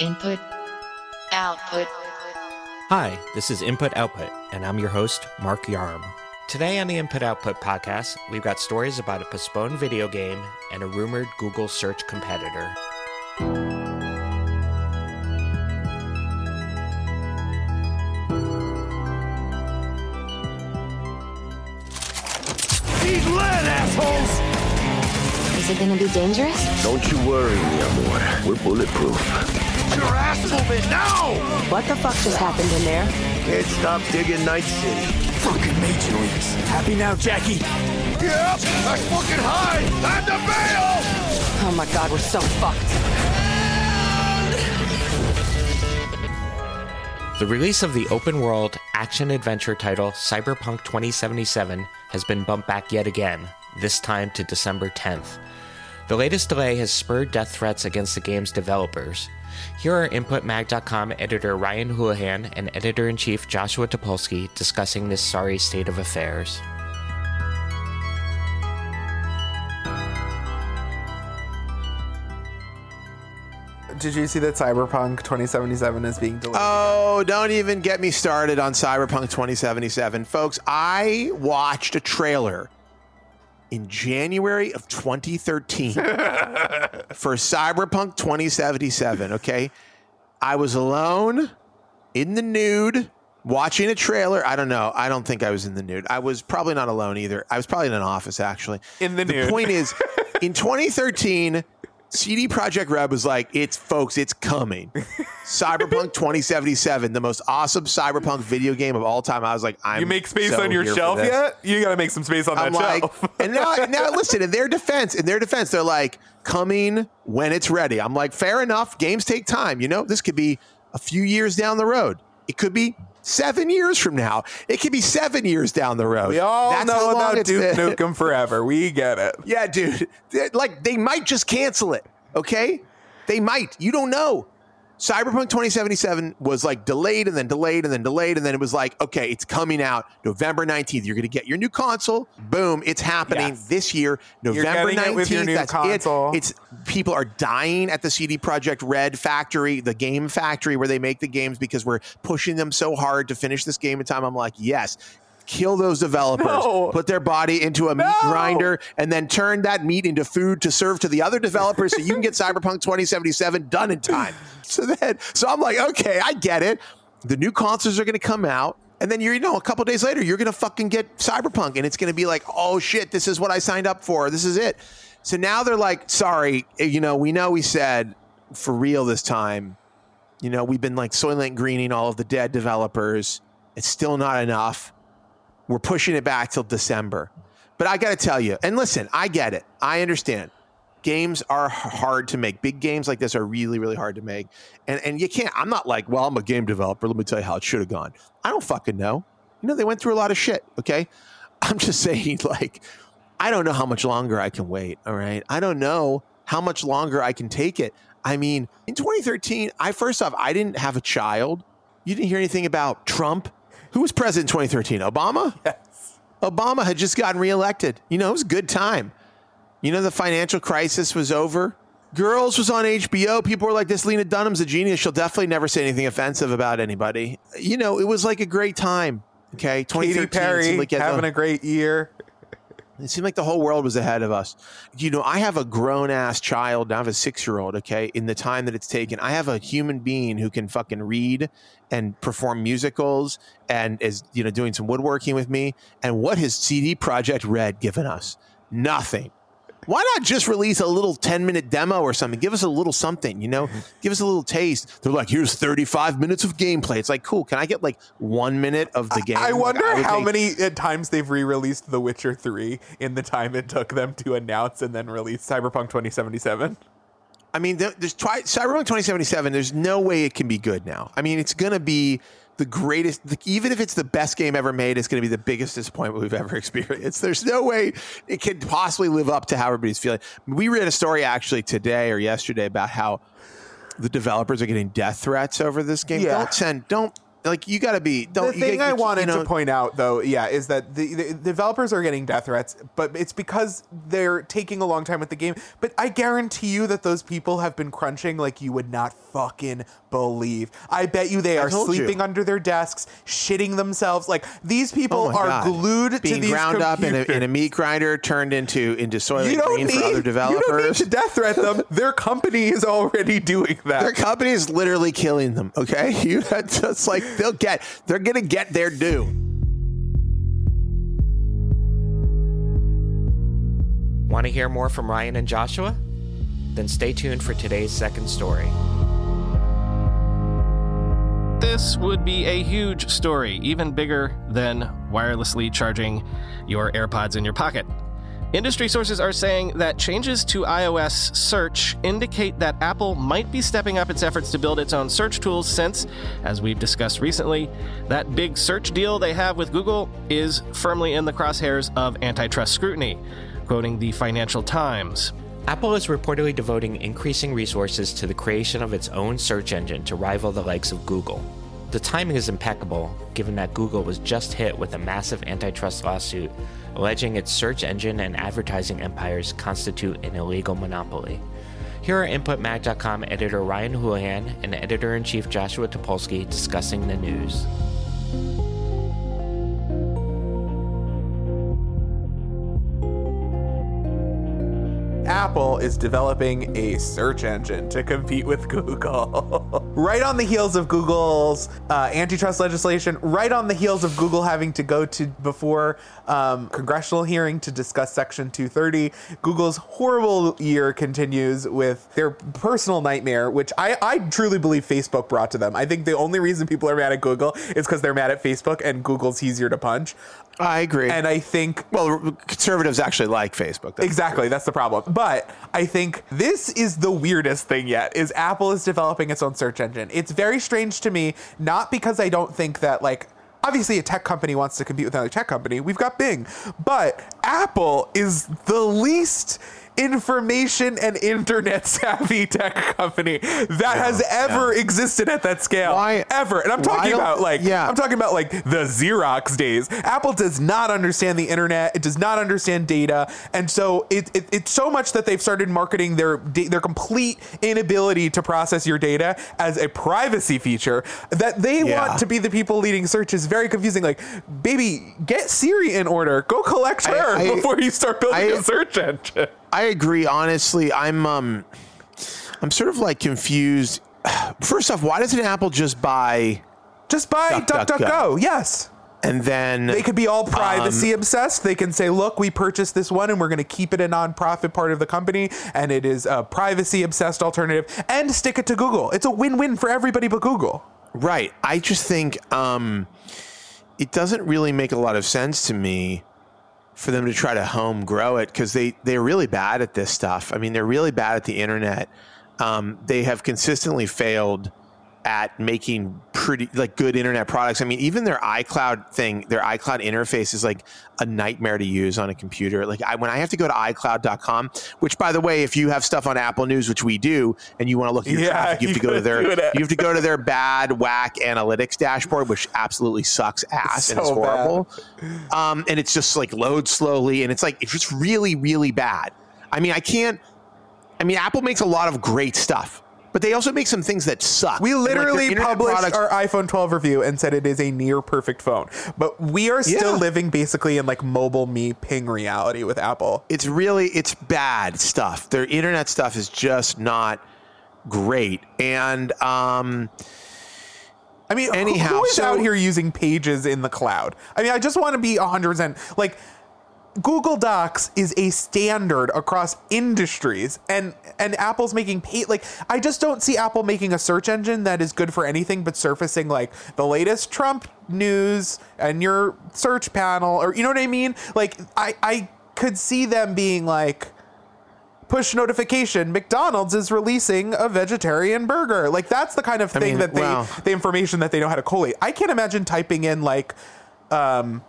Input, output. Hi, this is Input Output, and I'm your host, Mark Yarm. Today on the Input Output podcast, we've got stories about a postponed video game and a rumored Google search competitor. Need lead, assholes! Is it gonna be dangerous? Don't you worry, mi amor. We're bulletproof. Your ass moving now! What the fuck just happened in there? Can't stop digging Night City. Fucking major leagues. Happy now, Jackie? Yep, that's fucking high! Time to bail! Oh my god, we're so fucked. The release of the open world action adventure title Cyberpunk 2077 has been bumped back yet again, this time to December 10th. The latest delay has spurred death threats against the game's developers. Here are InputMag.com editor Ryan Houlihan and editor in chief Joshua Topolsky discussing this sorry state of affairs. Did you see that Cyberpunk 2077 is being delayed? Oh, don't even get me started on Cyberpunk 2077. Folks, I watched a trailer in January of 2013 for Cyberpunk 2077, okay? I was alone in the nude watching a trailer. I don't know. I don't think I was in the nude. I was probably not alone either. I was probably in an office actually. In the the nude. point is, in 2013, CD Projekt Red was like, "It's folks, it's coming." Cyberpunk 2077, the most awesome cyberpunk video game of all time. I was like, "I'm." you make space so on your shelf yet? You gotta make some space on I'm that like, shelf. and now, now listen. In their defense, in their defense, they're like coming when it's ready. I'm like, fair enough. Games take time. You know, this could be a few years down the road. It could be seven years from now. It could be seven years down the road. we all That's know about Duke been. Nukem Forever. We get it. Yeah, dude. Like they might just cancel it. Okay, they might. You don't know. Cyberpunk 2077 was like delayed and then delayed and then delayed and then it was like, okay, it's coming out November 19th. You're going to get your new console. Boom, it's happening Yes. this year, November getting 19th. it with your new that's console. it. It's people are dying at the CD Projekt Red factory, the game factory where they make the games because we're pushing them so hard to finish this game in time. I'm like, yes. Kill those developers. No. Put their body into a meat grinder and then turn that meat into food to serve to the other developers so you can get Cyberpunk 2077 done in time. So then, so I'm like, okay, I get it. The new consoles are going to come out. And then you're, you know, a couple days later, you're going to fucking get Cyberpunk and it's going to be like, oh shit, this is what I signed up for. This is it. So now they're like, sorry, eh, you know, we know we said for real this time, you know, we've been like Soylent Greening all of the dead developers. It's still not enough we're pushing it back till December. But I got to tell you, and listen, I get it. I understand. Games are hard to make. Big games like this are really, really hard to make. And and you can't. I'm not like, well, I'm a game developer. Let me tell you how it should have gone. I don't fucking know. You know, they went through a lot of shit. Okay, I'm just saying, like, I don't know how much longer I can wait. All right, I don't know how much longer I can take it. I mean, in 2013, I first off, I didn't have a child. You didn't hear anything about Trump. Who was president in 2013? Obama? Yes. Obama had just gotten reelected. You know, it was a good time. You know, the financial crisis was over. Girls was on HBO. People were like, this Lena Dunham's a genius. She'll definitely never say anything offensive about anybody. You know, it was like a great time. Okay. 2013 Katy Perry having a great year. It seemed like the whole world was ahead of us. You know, I have a grown ass child. I have a six year old. Okay. In the time that it's taken, I have a human being who can fucking read and perform musicals and is, you know, doing some woodworking with me. And what has CD Projekt Red given us? Nothing. Why not just release a little 10 minute demo or something? Give us a little something, you know? Give us a little taste. They're like, here's 35 minutes of gameplay. It's like, cool. Can I get like one minute of the game? I Like, wonder would how take- many uh, times they've re-released The Witcher 3 in the time it took them to announce and then release Cyberpunk 2077. I mean, there- there's twi- Cyberpunk 2077. There's no way it can be good now. I mean, it's going to be the greatest. Even if it's the best game ever made, it's going to be the biggest disappointment we've ever experienced. There's no way it can possibly live up to how everybody's feeling. We read a story actually today or yesterday about how the developers are getting death threats over this game. Yeah. Don't send. Don't Like you got to be. Don't, the you thing get- I you- wanted you know, to point out, though, yeah, is that the, the developers are getting death threats, but it's because they're taking a long time with the game. But I guarantee you that those people have been crunching like you would not fucking believe. I bet you they are told you. sleeping under their desks, shitting themselves. Like these people Oh are God. glued being to these ground up in a, in a meat grinder, turned into into soylent You don't green need for other developers. You don't need to death threat them. Their company is already doing that. Their company is literally killing them. Okay, you that's just like they'll get. They're gonna get their due. Want to hear more from Ryan and Joshua? Then stay tuned for today's second story. This would be a huge story, even bigger than wirelessly charging your AirPods in your pocket. Industry sources are saying that changes to iOS search indicate that Apple might be stepping up its efforts to build its own search tools since, as we've discussed recently, that big search deal they have with Google is firmly in the crosshairs of antitrust scrutiny. Quoting the Financial Times. Apple is reportedly devoting increasing resources to the creation of its own search engine to rival the likes of Google. The timing is impeccable, given that Google was just hit with a massive antitrust lawsuit alleging its search engine and advertising empires constitute an illegal monopoly. Here are InputMag.com editor Ryan Houlihan and editor in chief Joshua Topolsky discussing the news. Apple is developing a search engine to compete with Google. right on the heels of Google's uh, antitrust legislation, right on the heels of Google having to go to before um, congressional hearing to discuss Section 230, Google's horrible year continues with their personal nightmare, which I, I truly believe Facebook brought to them. I think the only reason people are mad at Google is because they're mad at Facebook and Google's easier to punch. I agree. And I think well, conservatives actually like Facebook. That's Exactly, that's the problem. But I think this is the weirdest thing yet is Apple is developing its own search engine. It's very strange to me, not because I don't think that like obviously a tech company wants to compete with another tech company. We've got Bing. But Apple is the least information and internet savvy tech company that has ever existed at that scale. Why- ever. And I'm talking about like yeah. I'm talking about like the Xerox days. Apple does not understand the internet. It does not understand data, and so it, it it's so much that they've started marketing their their complete inability to process your data as a privacy feature that they Yeah. want to be the people leading search is very confusing. Like, baby, get Siri in order. Go collect I- her I- before you start building I- a search engine. I agree. Honestly, I'm um, I'm sort of like confused. First off, why doesn't Apple just buy Just buy Duck, duck, DuckDuckGo. go. Yes. and then They could be all privacy Um, obsessed. They can say, look, we purchased this one and we're going to keep it a nonprofit part of the company. And it is a privacy obsessed alternative and stick it to Google. It's a win win for everybody but Google. Right. I just think um, it doesn't really make a lot of sense to me for them to try to home grow it because they they're really bad at this stuff. I mean, they're really bad at the internet. Um, they have consistently failed at making pretty like good internet products. I mean, even their iCloud thing, their iCloud interface is like a nightmare to use on a computer. Like I, when I have to go to iCloud.com, which by the way, if you have stuff on Apple News, which we do, and you want to look at your Yeah, traffic, you have you to go to their you have to go to their bad whack analytics dashboard, which absolutely sucks ass and it's So horrible. Um, and it's just like loads slowly, and it's like it's just really, really bad. I mean, I can't. I mean, Apple makes a lot of great stuff, but they also make some things that suck. We And, like, literally published products- our iPhone 12 review and said it is a near perfect phone. But we are still Yeah. living basically in like MobileMe Ping reality with Apple. it's really it's bad stuff. Their internet stuff is just not great, and um, I mean, Anyhow, who is so- out here using pages in the cloud? I mean, I just want to be 100% like Google Docs is a standard across industries and and Apple's making pay like I just don't see Apple making a search engine that is good for anything but surfacing like the latest Trump news and your search panel or you know what I mean? Like I I could see them being like push notification McDonald's is releasing a vegetarian burger. Like that's the kind of thing mean, that they well- the information that they know how to collate. I can't imagine typing in like um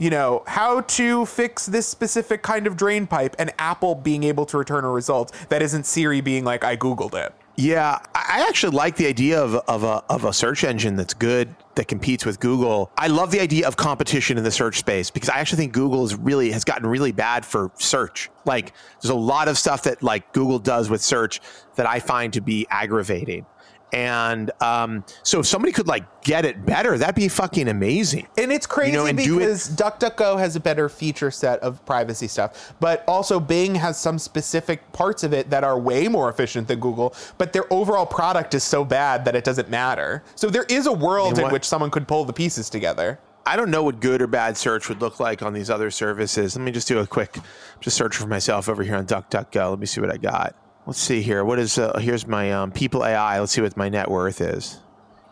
you know, how to fix this specific kind of drain pipe and Apple being able to return a result that isn't Siri being like I googled it. Yeah, I actually like the idea of, of, a, of a search engine that's good, that competes with Google. I love the idea of competition in the search space because I actually think Google is really has gotten really bad for search. Like, there's a lot of stuff that like Google does with search that I find to be aggravating. And um, so if somebody could like get it better, that'd be fucking amazing. And it's crazy You know, and do it- because DuckDuckGo has a better feature set of privacy stuff, but also Bing has some specific parts of it that are way more efficient than Google, but their overall product is so bad that it doesn't matter. So there is a world in which someone could pull the pieces together. I don't know what good or bad search would look like on these other services. Let me just do a quick, just search for myself over here on DuckDuckGo. Let me see what I got. Let's see here. What is uh, here's my um, People AI. Let's see what my net worth is.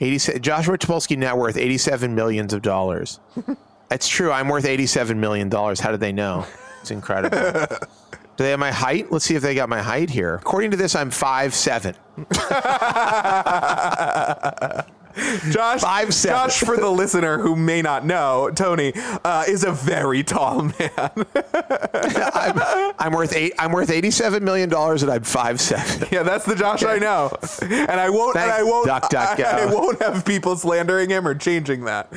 80, Joshua Topolsky net worth 87 millions of dollars. It's true. I'm worth 87 million dollars. How did they know? It's incredible. Do they have my height? Let's see if they got my height here. According to this, I'm five seven. Josh, Five seven. Josh, for the listener who may not know, Tony uh, is a very tall man. I'm, I'm worth eight. I'm worth 87 million dollars, and I'm five seven. yeah, that's the Josh I know, and I won't, and I won't, DuckDuckGo. I, I won't have people slandering him or changing that.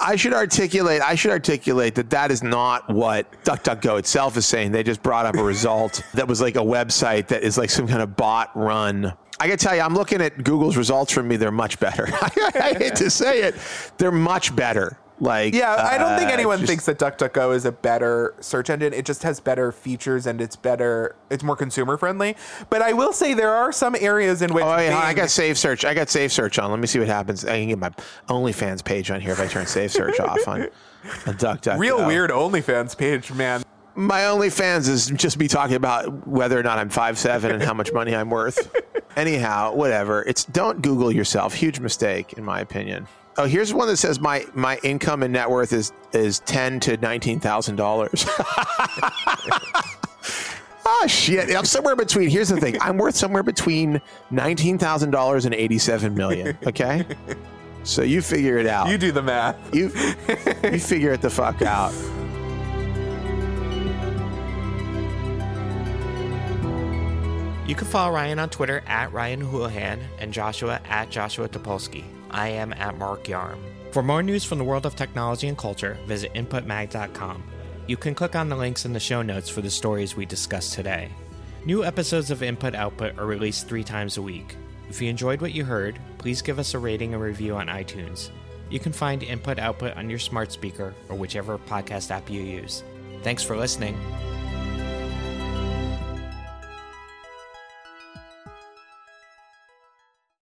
I should articulate. I should articulate that that is not what DuckDuckGo itself is saying. They just brought up a result that was like a website that is like some kind of bot run. I can tell you, I'm looking at Google's results from me. They're much better. I hate to say it, they're much better. Like, Yeah, I don't think uh, anyone just- thinks that DuckDuckGo is a better search engine. It just has better features and it's better, it's more consumer friendly. But I will say there are some areas in which Oh, yeah, I got Safe Search. I got Safe Search on. Let me see what happens. I can get my OnlyFans page on here if I turn Safe Search off on, on DuckDuckGo. real weird OnlyFans page, man. My OnlyFans is just me talking about whether or not I'm five seven and how much money I'm worth. Anyhow, whatever. It's don't Google yourself. Huge mistake, in my opinion. Oh, here's one that says my my income and net worth is is ten to nineteen thousand dollars. Ah shit! I'm somewhere between. Here's the thing: I'm worth somewhere between nineteen thousand dollars and eighty-seven million. Okay, so you figure it out. You do the math. you you figure it the fuck out. You can follow Ryan on Twitter at Ryan Houlihan and Joshua at Joshua Topolsky. I am at Mark Yarm. For more news from the world of technology and culture, visit inputmag.com. You can click on the links in the show notes for the stories we discussed today. New episodes of Input Output are released three times a week. If you enjoyed what you heard, please give us a rating and review on iTunes. You can find Input Output on your smart speaker or whichever podcast app you use. Thanks for listening.